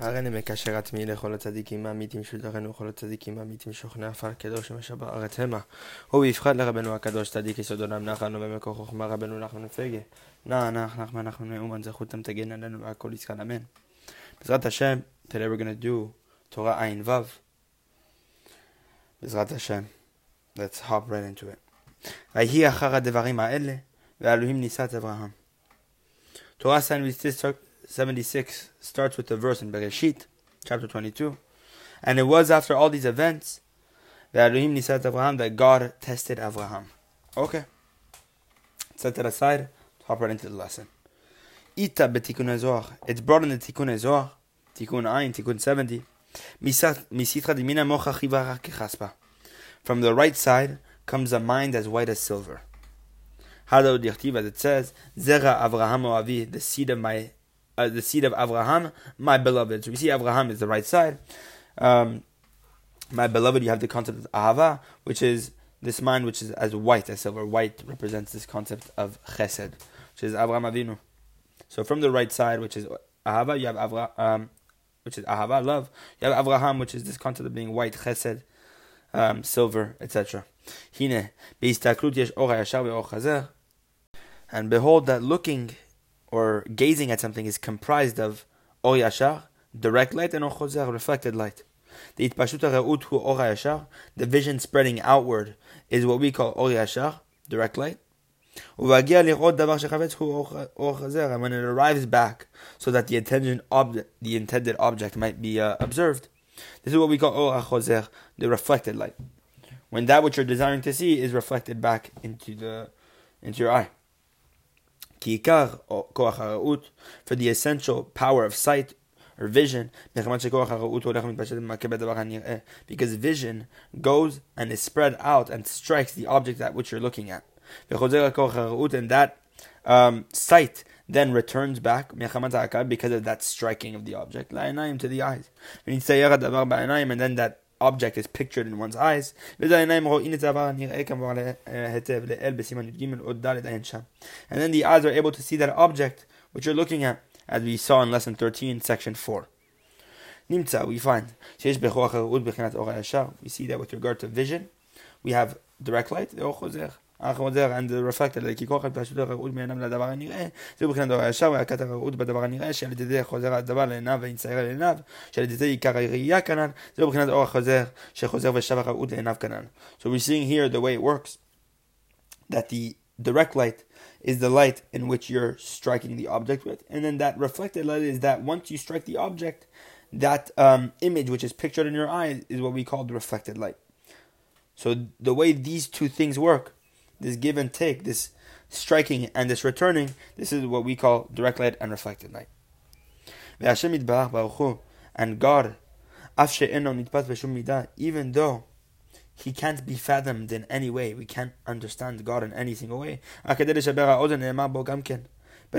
הריני מקשר עצמי לכל הצדיקים האמיתים שולחנו וכל הצדיקים האמיתים שוכני עפר קדוש ומשל בארץ המה. הוא ויפחד לרבנו הקדוש צדיק יסוד עולם נחנו ובמקור חוכמה רבנו נחמן נפגה. נע נח נחמן אנחנו נאומן זכותם תגן עלינו והכל יזכן אמן. בעזרת השם, today we're gonna do תורה וו. בעזרת השם, let's hop right into it. ויהי אחר הדברים האלה, ואלוהים נישא את אברהם. תורה 76 starts with the verse in Bereshit, chapter 22. And it was after all these events that Elohim Nisat Abraham that God tested Abraham. Okay. Set that aside. Hop right into the lesson. Ita betikun Zohar. It's brought in the Tikkun Zohar. Tikkun Ayin, Tikkun 70. Misitra dimina mocha chivara kechaspa. From the right side comes a mind as white as silver. Dirtiv, as it says, Zera Avraham Avi, the seed of my uh, the seed of Abraham, my beloved. So we see Abraham is the right side. Um, my beloved, you have the concept of Ahava, which is this mind which is as white as silver. White represents this concept of Chesed, which is Abraham Avinu. So from the right side, which is Ahava, you have Avra, um, which is Ahava, love. You have Abraham, which is this concept of being white, Chesed, um, silver, etc. Hine, and behold that looking or gazing at something is comprised of or yashar, direct light, and or reflected light. The itpashut hu or yashar, the vision spreading outward, is what we call or yashar, direct light. And when it arrives back, so that the intended, ob- the intended object might be uh, observed, this is what we call or the reflected light. When that which you're desiring to see is reflected back into the into your eye. For the essential power of sight or vision, because vision goes and is spread out and strikes the object at which you're looking at. And that um, sight then returns back because of that striking of the object to the eyes. And then that object is pictured in one's eyes. And then the eyes are able to see that object which you're looking at, as we saw in lesson 13, section 4. Nimtza, we find, we see that with regard to vision, we have direct light, and the reflected like כוח על פשוט הרעות מעיניו לדבר הנראה זהו מבחינת דבר הישר והכת הרעות בדבר הנראה שעל ידי חוזר הדבר לעיניו ויצייר לעיניו שעל ידי עיקר הראייה כנ"ל זהו מבחינת אור החוזר שחוזר ושב הרעות לעיניו כנ"ל So we're seeing here the way it works that the direct light is the light in which you're striking the object with and then that reflected light is that once you strike the object that um, image which is pictured in your eye is what we call the reflected light so the way these two things work this give and take, this striking and this returning, this is what we call direct light and reflected light. And God, even though he can't be fathomed in any way, we can't understand God in any single way. But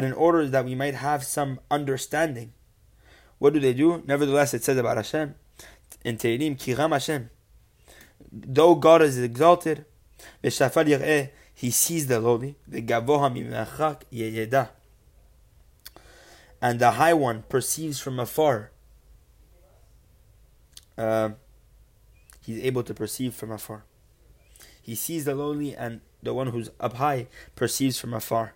in order that we might have some understanding, what do they do? Nevertheless, it says about Hashem in Tehillim, Kiram Hashem. Though God is exalted, he sees the lowly. And the high one perceives from afar. Uh, he's able to perceive from afar. He sees the lowly, and the one who's up high perceives from afar.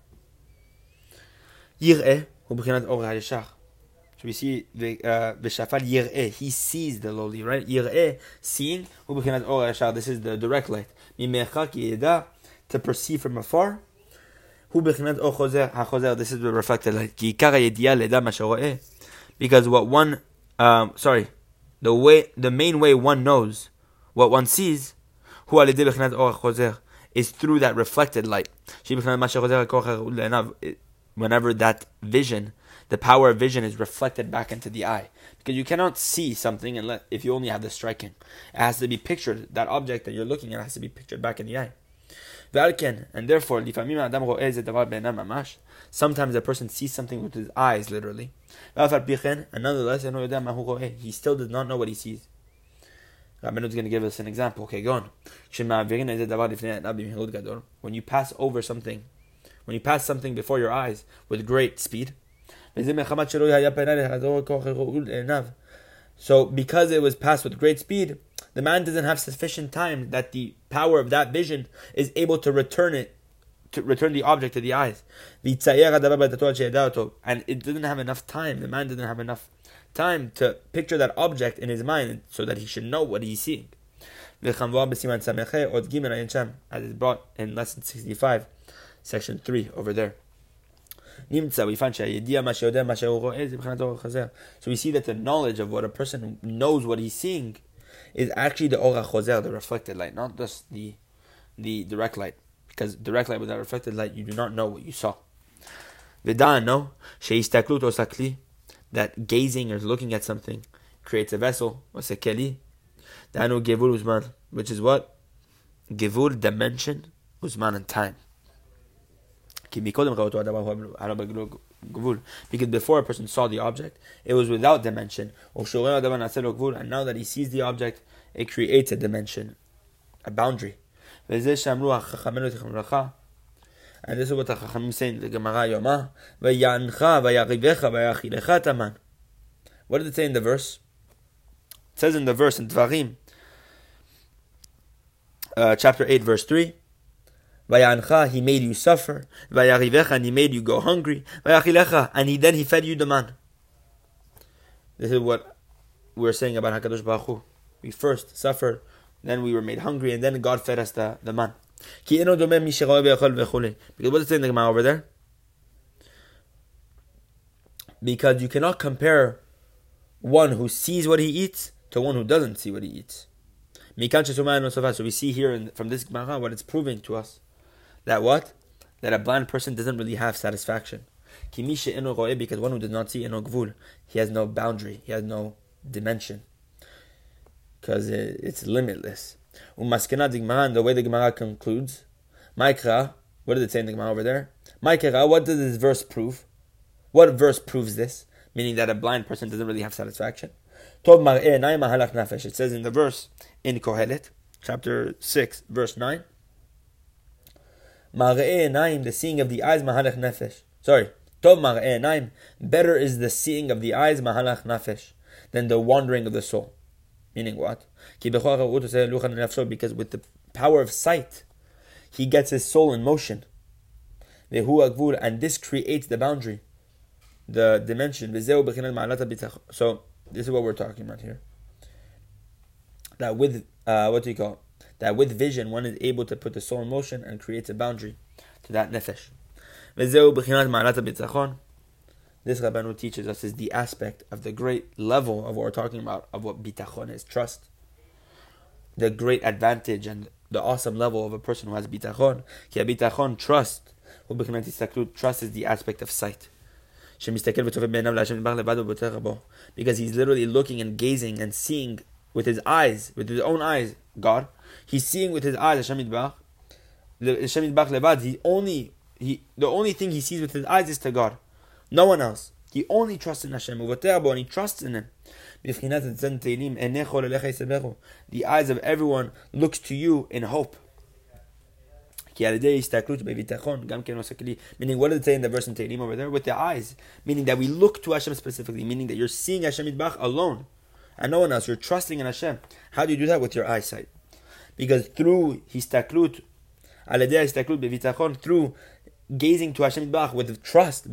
So we see the B'shafal uh, yir'eh, he sees the lowly, right? Yir'eh, seeing, this is the direct light to perceive from afar. This is reflected light. Because what one, um, sorry, the way, the main way one knows what one sees, is through that reflected light. Whenever that vision, the power of vision is reflected back into the eye. Because you cannot see something unless, if you only have the striking. It has to be pictured, that object that you're looking at has to be pictured back in the eye. And therefore, sometimes a person sees something with his eyes, literally. And nonetheless, he still does not know what he sees. Rabbeinu is going to give us an example. Okay, go on. When you pass over something, when you pass something before your eyes with great speed, So because it was passed with great speed, the man doesn't have sufficient time that the power of that vision is able to return it to return the object to the eyes. And it didn't have enough time. The man didn't have enough time to picture that object in his mind so that he should know what he's seeing. As is brought in lesson 65, section 3 over there. So we see that the knowledge of what a person knows what he's seeing is actually the ora chozer, the reflected light, not just the the direct light. Because direct light without reflected light, you do not know what you saw. Vedano, sheistaklut osakli, that gazing or looking at something creates a vessel, wasekeli. Dano gevul uzman, which is what? Gevul, dimension, uzman, and time. Because before a person saw the object, it was without dimension. And now that he sees the object, it creates a dimension, a boundary. And this is what the Chachamim say in the Gemara Yoma. What did it say in the verse? It says in the verse in Dvarim, uh, chapter 8, verse 3. Vayancha, he made you suffer. Vayarivecha, and he made you go hungry. Vayachilecha, and he then he fed you the man. This is what we're saying about Hakadosh Baruch Hu. We first suffered, then we were made hungry, and then God fed us the, the man. Because what is does it say in the Gemara over there? Because you cannot compare one who sees what he eats to one who doesn't see what he eats. So we see here in, from this Gemara what it's proving to us that what? That a blind person doesn't really have satisfaction. Because one who does not see gvul, he has no boundary, he has no dimension. Because it's limitless. Um the way the Gemara concludes, Maikra, what did it say in the Gemara over there? Maikra, what does this verse prove? What verse proves this? Meaning that a blind person doesn't really have satisfaction. It says in the verse in Kohelet, chapter 6, verse 9. The seeing of the eyes, mahalach nefesh. Sorry, tov mar'e Naim, better is the seeing of the eyes, mahalach nefesh, than the wandering of the soul. Meaning what? Because with the power of sight, he gets his soul in motion. And this creates the boundary, the dimension. So this is what we're talking about here. That with uh, what do you call? That with vision, one is able to put the soul in motion and creates a boundary to that nefesh. This Rabbanu teaches us is the aspect of the great level of what we're talking about, of what bitachon is, trust. The great advantage and the awesome level of a person who has bitachon. Ki bitachon, trust. Trust is the aspect of sight. Because he's literally looking and gazing and seeing with his eyes, with his own eyes, God. He's seeing with his eyes Hashem Yitbach. Hashem Yitbach levad. He only he the only thing he sees with his eyes is to God, no one else. He only trusts in Hashem. And he trusts in Him. The eyes of everyone looks to you in hope. Meaning, what did it say in the verse in Tehillim over there? With the eyes. Meaning that we look to Hashem specifically. Meaning that you're seeing Hashem Yitbach alone. And no one else. You're trusting in Hashem. How do you do that? With your eyesight. Because through histaklut, through gazing to Hashem Yitbach with trust,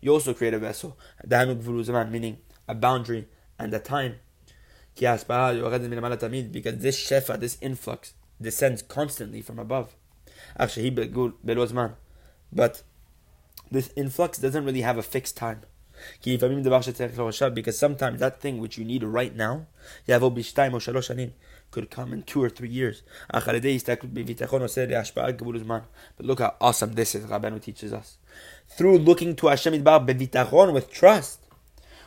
you also create a vessel. Meaning a boundary and a time. Because this shefa, this influx, descends constantly from above. But this influx doesn't really have a fixed time. Because sometimes that thing which you need right now could come in two or three years. But look how awesome this is, Rabbanu teaches us. Through looking to Hashem with trust,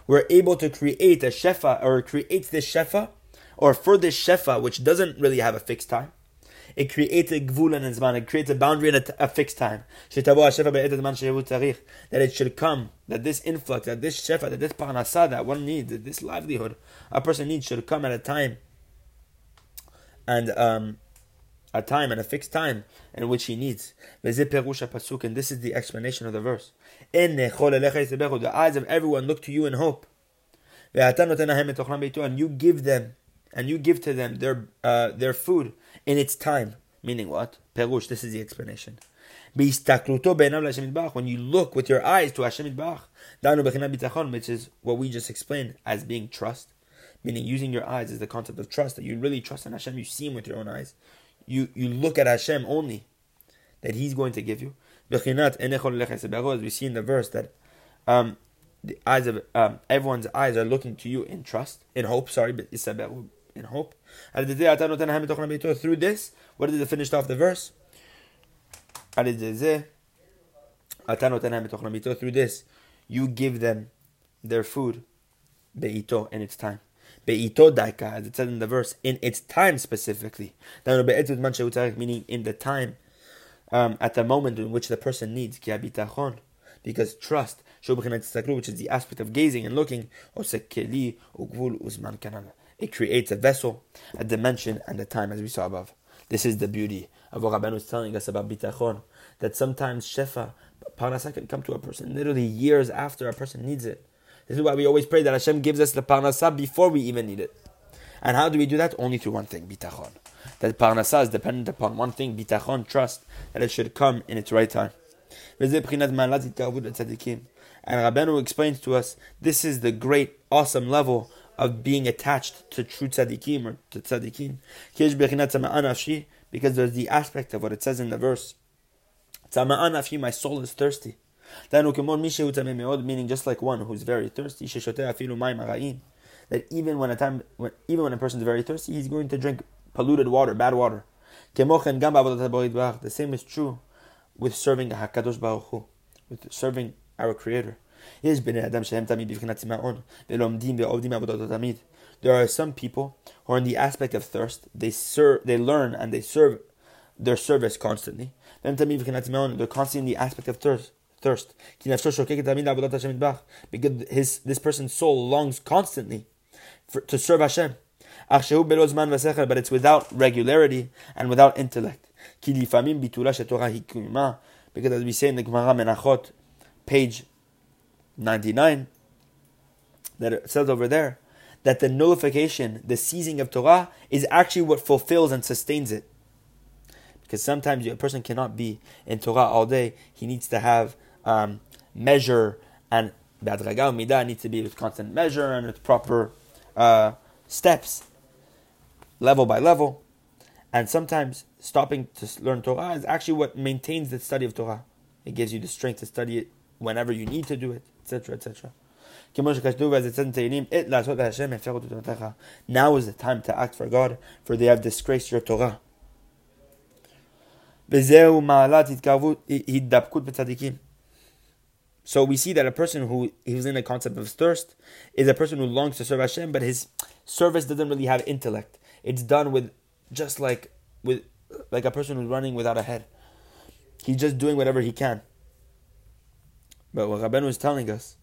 we're able to create a shefa or create this shefa or for this shefa which doesn't really have a fixed time it creates a gvul and zman. It creates a boundary and a, a fixed time. That it should come, that this influx, that this shefa, that this parnasa, that one needs, that this livelihood a person needs should come at a time and um, a time and a fixed time in which he needs. And this is the explanation of the verse. The eyes of everyone look to you in hope. And you give them, and you give to them their uh, their food in its time. Meaning what? Perush, this is the explanation. When you look with your eyes to Hashem which is what we just explained as being trust, meaning using your eyes is the concept of trust, that you really trust in Hashem, you see Him with your own eyes. You, you look at Hashem only, that He's going to give you. As we see in the verse that um, the eyes of um, everyone's eyes are looking to you in trust, in hope. Sorry, but in hope. Through this, what did it finish off the verse? Through this, you give them their food, beito, in its time. Beito daika, as it says in the verse, in its time specifically. Meaning in the time, um, at the moment in which the person needs. Because trust, which is the aspect of gazing and looking, it creates a vessel, a dimension, and a time, as we saw above. This is the beauty of what Rabban was telling us about bitachon, that sometimes shefa, parnasa can come to a person literally years after a person needs it. This is why we always pray that Hashem gives us the parnasa before we even need it. And how do we do that? Only through one thing, bitachon. That parnasa is dependent upon one thing, bitachon, trust, that it should come in its right time. And Rabbeinu explains to us, this is the great, awesome level of being attached to true tzaddikim or to tzaddikim. Because there's the aspect of what it says in the verse. My soul is thirsty. Meaning just like one who's very thirsty. That even when a time when, even when a person is very thirsty, he's going to drink polluted water, bad water. The same is true with serving Hakadosh Baruch Hu, with serving our Creator. There are some people who are in the aspect of thirst. They serve, they learn, and they serve their service constantly. They're constantly in the aspect of thirst. Thirst. Because his this person's soul longs constantly for, to serve Hashem. But it's without regularity and without intellect. Because as we say in the Gemara Menachot, page 99, that it says over there, that the nullification, the seizing of Torah, is actually what fulfills and sustains it. Because sometimes a person cannot be in Torah all day. He needs to have um, measure and Be'adraga Midah needs to be with constant measure and with proper uh, steps, level by level. And sometimes stopping to learn Torah is actually what maintains the study of Torah. It gives you the strength to study it whenever you need to do it, etc., etc. Now is the time to act for God, for they have disgraced your Torah. So we see that a person who is in the concept of thirst is a person who longs to serve Hashem, but his service doesn't really have intellect. It's done with just like with like a person who's running without a head. He's just doing whatever he can. But what Rabbeinu is telling us,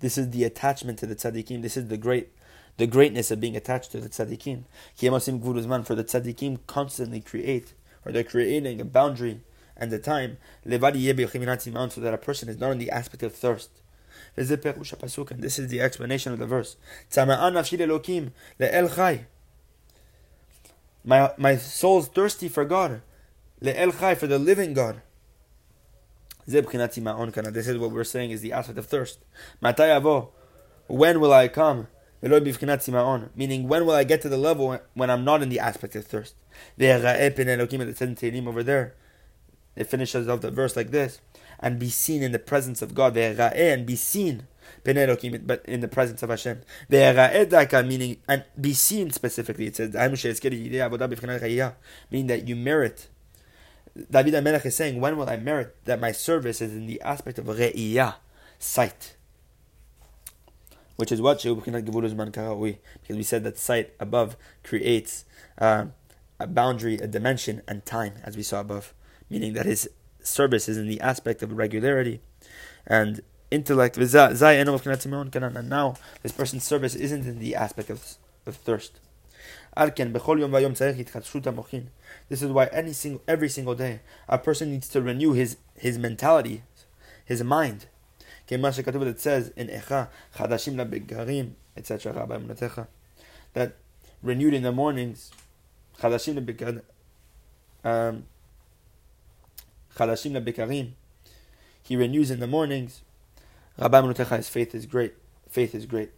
this is the attachment to the tzaddikim. This is the great, the greatness of being attached to the tzaddikim. For the tzaddikim constantly create or they're creating a boundary and the time, so that a person is not in the aspect of thirst. And this is the explanation of the verse. My, my soul's thirsty for God. For the living God. This is what we're saying is the aspect of thirst. When will I come? Meaning, when will I get to the level when I'm not in the aspect of thirst? Over there, it finishes off the verse like this and be seen in the presence of God. And be seen, but in the presence of Hashem. Meaning, and be seen specifically. It says, meaning that you merit. David HaMelech is saying, when will I merit that my service is in the aspect of re'iyah, sight? which is what because we said that sight above creates uh, a boundary, a dimension, and time, as we saw above, meaning that his service is in the aspect of regularity and intellect. Now this person's service isn't in the aspect of, of thirst. This is why any single, every single day, a person needs to renew his, his mentality, his mind. It says in Echa, etc. That renewed in the mornings, um, Chadashim he renews in the mornings. Rabbi Munatecha, his faith is great. Faith is great.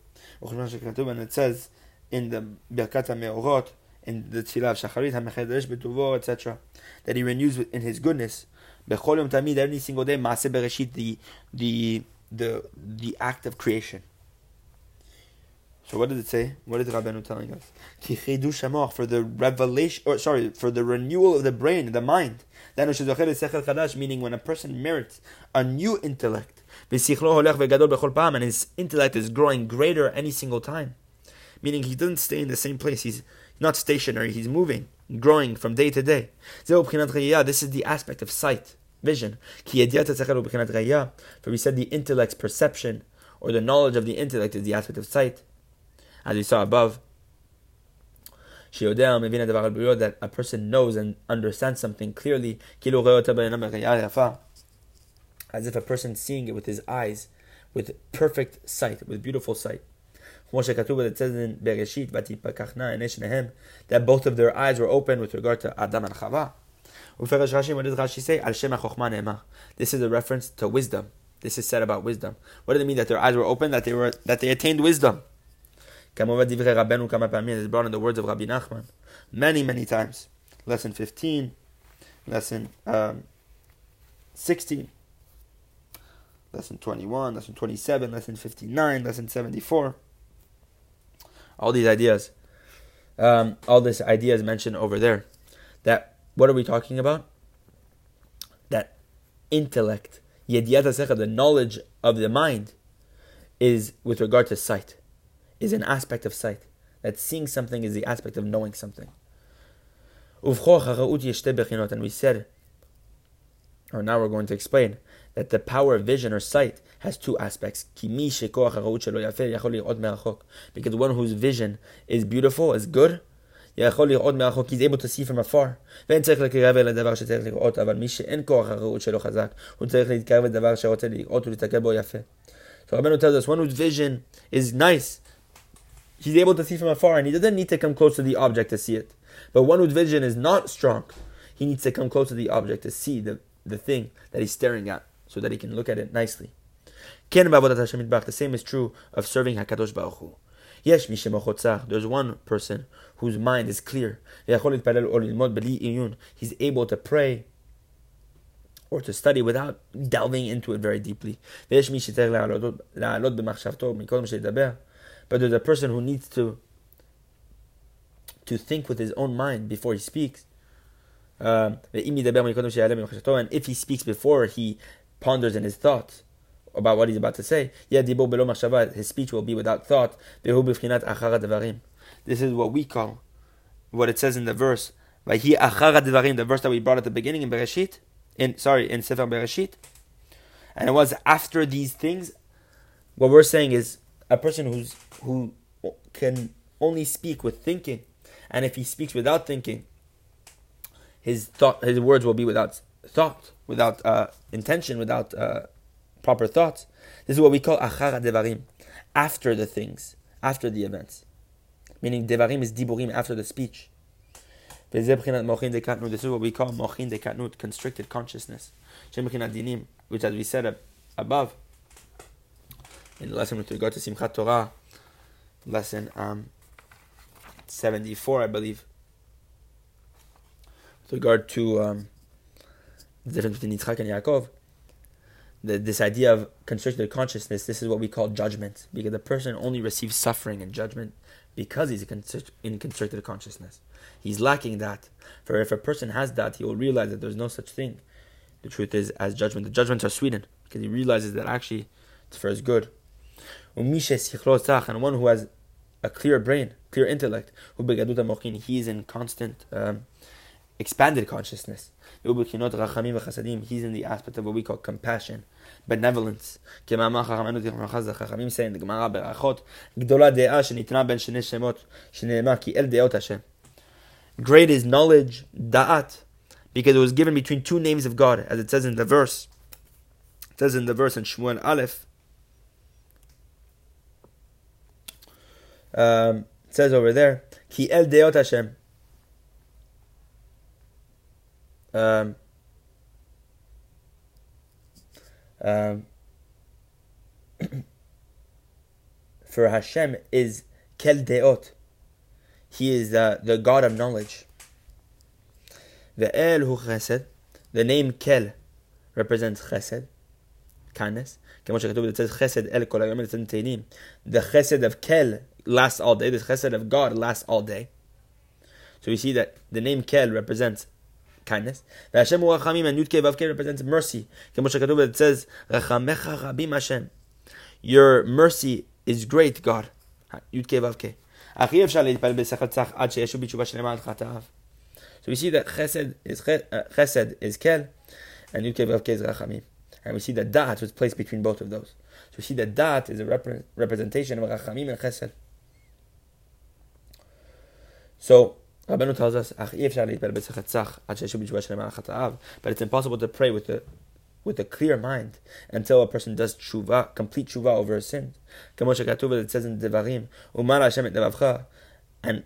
And it says in the Birkat HaMeorot, in the Tzilah of Shacharit, HaMechadesh Betuvo, etc., that he renews in his goodness. Bechol Yom Tamid, every single day, Maaseh Bereshit, the, the, the, the act of creation. So what did it say? What is Rabbanu telling us? For the revelation, or sorry, for the renewal of the brain, the mind. Meaning when a person merits a new intellect, and his intellect is growing greater any single time. Meaning he doesn't stay in the same place. He's not stationary. He's moving, growing from day to day. This is the aspect of sight, vision. For we said the intellect's perception or the knowledge of the intellect is the aspect of sight as we saw above. That a person knows and understands something clearly, as if a person seeing it with his eyes, with perfect sight, with beautiful sight. It says in that both of their eyes were open with regard to Adam and Chava. What does Rashi say? This is a reference to wisdom. This is said about wisdom. What did it mean that their eyes were open? That they were that they attained wisdom. In the words of Rabbi Nachman many, many times. Lesson 15, lesson um, 16, lesson 21, lesson 27, lesson 59, lesson 74. All these ideas. Um, all this idea is mentioned over there. That what are we talking about? That intellect, the knowledge of the mind, is with regard to sight is an aspect of sight. That seeing something is the aspect of knowing something. And we said, or now we're going to explain, that the power of vision or sight has two aspects. Because one whose vision is beautiful, is good, he's able to see from afar. So Rabbeinu tells us, one whose vision is nice, he's able to see from afar and he doesn't need to come close to the object to see it. But one whose vision is not strong, he needs to come close to the object to see the, the thing that he's staring at so that he can look at it nicely. The same is true of serving HaKadosh Baruch Hu. Yes, There's one person whose mind is clear. He's able to pray or to study without delving into it very deeply. But there's a person who needs to to think with his own mind before he speaks. Um, and if he speaks before he ponders in his thoughts about what he's about to say, his speech will be without thought. This is what we call, what it says in the verse, the verse that we brought at the beginning in Bereshit, in sorry, in Sefer Bereshit. And it was after these things, what we're saying is a person who's who can only speak with thinking, and if he speaks without thinking, his thought, his words will be without thought, without uh, intention, without uh, proper thoughts. This is what we call achara devarim, after the things, after the events. Meaning devarim is diburim after the speech. This is what we call mochin dekatnut, constricted consciousness. Which, as we said above, in the lesson with regard to Simchat Torah, lesson um, 74, I believe, with regard to um, the difference between Yitzchak and Yaakov, the, this idea of constricted consciousness, this is what we call judgment, because the person only receives suffering and judgment because he's in constricted consciousness. He's lacking that. For if a person has that, he will realize that there's no such thing. The truth is, as judgment, the judgments are sweetened because he realizes that actually it's for his good and one who has a clear brain, clear intellect, he is in constant um, expanded consciousness. He's in the aspect of what we call compassion, benevolence. כמאמר חכמינו זיכרונם חכמים say in the Gemara ברכות, גדולה דעה שניתנה בין שני שמות, שנאמר כי אל דעות השם. Great is knowledge, da'at, because it was given between two names of God, as it says in the verse. It says in the verse in Shmuel Aleph, um, it says over there, Ki el deot Hashem. Um, um, for Hashem is kel deot. He is uh, the God of knowledge. The El hu chesed. The name Kel represents chesed, kindness. כמו שכתוב, it says chesed el kol hayom, it says in Tehillim. The chesed of Kel lasts all day. This chesed of God lasts all day. So we see that the name Kel represents kindness. The Hashem Rachamim and Yudke Vavke represents mercy. It says, Rachamecha Rabim Hashem. Your mercy is great, God. Yudke Vavke. So we see that chesed is uh, chesed is kel, and yudke vavke is rachamim, and we see that Daat was placed between both of those. So we see that Daat is a rep- representation of rachamim and chesed. So Rabbeinu tells us, but it's impossible to pray with a with a clear mind until a person does tshuva, complete tshuva over a sin. It says in Devarim, and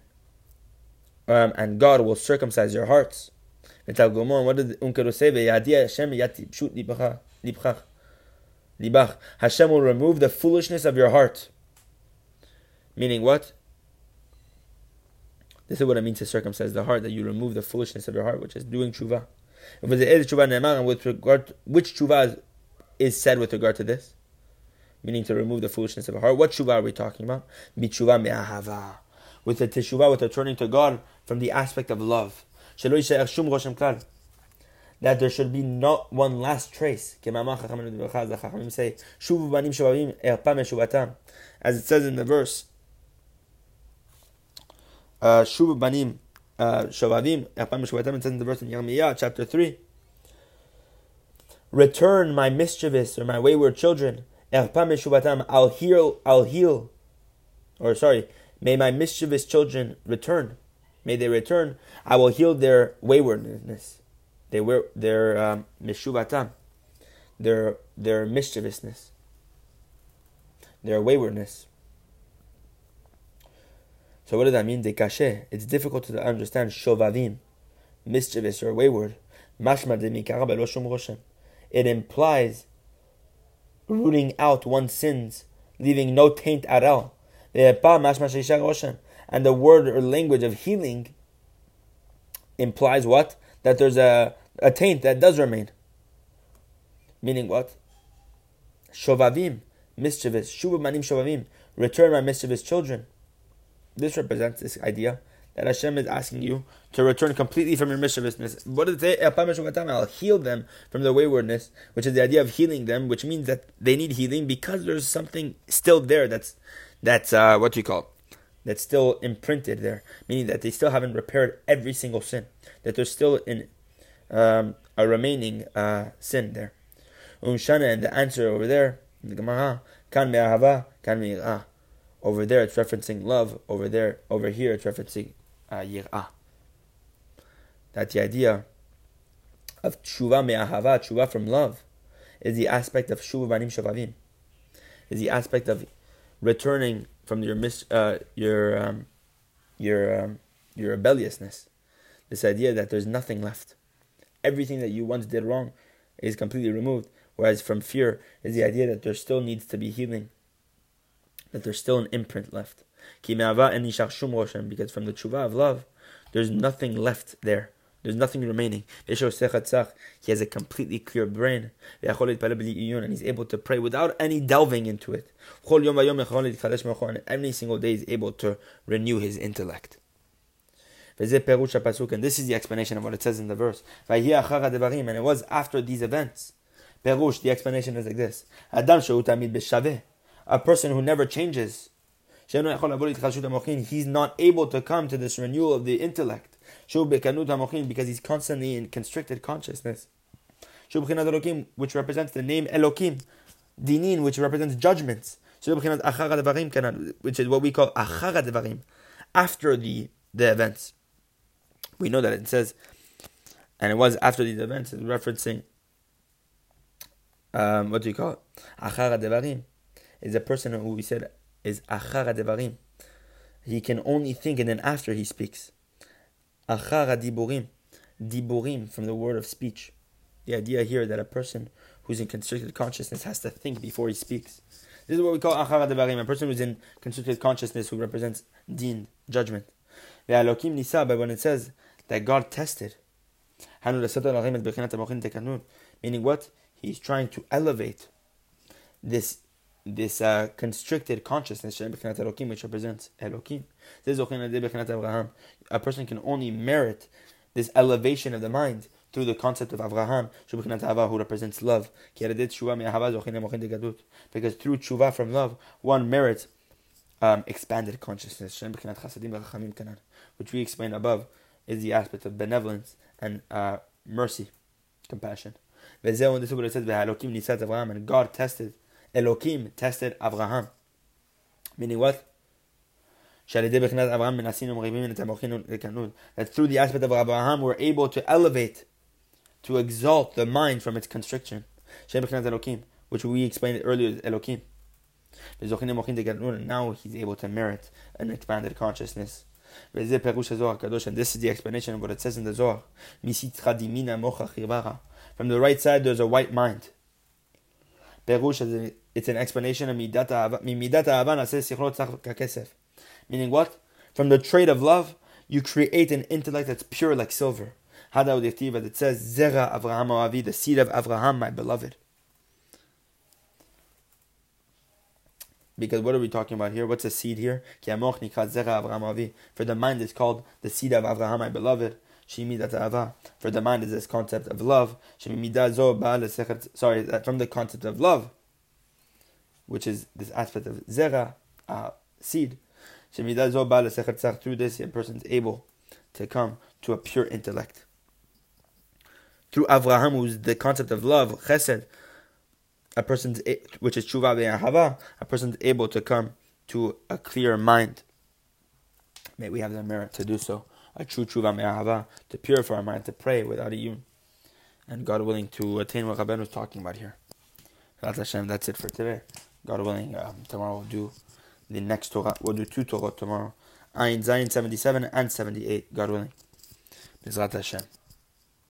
um, and God will circumcise your hearts. What did Onkelos say? Hashem will remove the foolishness of your heart. Meaning what? This is what it means to circumcise the heart, that you remove the foolishness of your heart, which is doing tshuva. With regard to, which tshuva is said with regard to this? Meaning to remove the foolishness of the heart. What tshuva are we talking about? Bitshuva me'ahava. With the teshuvah, with the turning to God from the aspect of love. That there should be not one last trace. As it says in the verse, Shuv banim Shavavim, it says in the verse in Yirmiyah, chapter 3. Return my mischievous or my wayward children. I'll heal, I'll heal. Or sorry, may my mischievous children return. May they return. I will heal their waywardness. They were their um, their their mischievousness, their waywardness. So what does that mean? Dekashe. It's difficult to understand shovavim, mischievous or wayward. Mashma It implies rooting out one's sins, leaving no taint at all. And the word or language of healing implies what? That there's a, a taint that does remain. Meaning what? Shovavim, mischievous. Shuvav shovavim. Return my mischievous children. This represents this idea that Hashem is asking you to return completely from your mischievousness. What does it say? I'll heal them from their waywardness, which is the idea of healing them, which means that they need healing because there's something still there that's that's uh, what do you call that's still imprinted there, meaning that they still haven't repaired every single sin, that there's still in um, a remaining uh, sin there. Unshana and the answer over there, the Gemara, kan me'ahava, kan me'irah. Over there, it's referencing love. Over there, over here, it's referencing uh, yir'ah. That the idea of tshuva me'ahava, tshuva from love, is the aspect of shuva banim shavavim. Is the aspect of returning from your mis, uh, your um, your um, your rebelliousness. This idea that there's nothing left. Everything that you once did wrong is completely removed. Whereas from fear is the idea that there still needs to be healing that there's still an imprint left. Because from the tshuva of love, there's nothing left there. There's nothing remaining. He has a completely clear brain. And he's able to pray without any delving into it. And every single day he's able to renew his intellect. And this is the explanation of what it says in the verse. And it was after these events. the explanation is like this a person who never changes. He's not able to come to this renewal of the intellect. because he's constantly in constricted consciousness. which represents the name Elokim. Dinin, which represents judgments. Which is what we call after the, the events. We know that it says, and it was after these events, it's referencing, um, what do you call it? Achara is a person who we said is achara devarim. He can only think and then after he speaks. Achara diburim. Diburim from the word of speech. The idea here that a person who's in constricted consciousness has to think before he speaks. This is what we call achara devarim, a person who's in constricted consciousness who represents din, judgment. Ve'alokim nisa, but when it says that God tested, meaning what? He's trying to elevate this this uh, constricted consciousness, which represents Elokim. A person can only merit this elevation of the mind through the concept of Avraham, who represents love. Because through tshuva from love, one merits um, expanded consciousness, which we explained above is the aspect of benevolence and uh, mercy, compassion. And God tested, Elohim tested Avraham. Meaning what? Um that through the aspect of Abraham, we're able to elevate, to exalt the mind from its constriction. Which we explained earlier Elohim. Now he's able to merit an expanded consciousness. And this is the explanation of what it says in the Zohar. From the right side, there's a white mind. It's an explanation of midat Meaning what? From the trait of love, you create an intellect that's pure like silver. Hada udhtivat it says, Zera Avraham Avi, the seed of Avraham, my beloved. Because what are we talking about here? What's a seed here? For the mind is called the seed of Avraham, my beloved. For the mind is this concept of love. Sorry, from the concept of love, which is this aspect of zera, uh, seed. Through this, a person is able to come to a pure intellect. Through Avraham, who's the concept of love, chesed, a person's which is tshuva ve'ahava, a person's able to come to a clear mind. May we have the merit to do so. A true tshuva me'ahava, to purify our mind, to pray without a yun. And God willing to attain what Rabbeinu was talking about here. Hashem, that's it for today. God willing, um, tomorrow we'll do the next Torah. We'll do two Torah tomorrow. Ayin Zayin 77 and 78, God willing. Bezrat Hashem.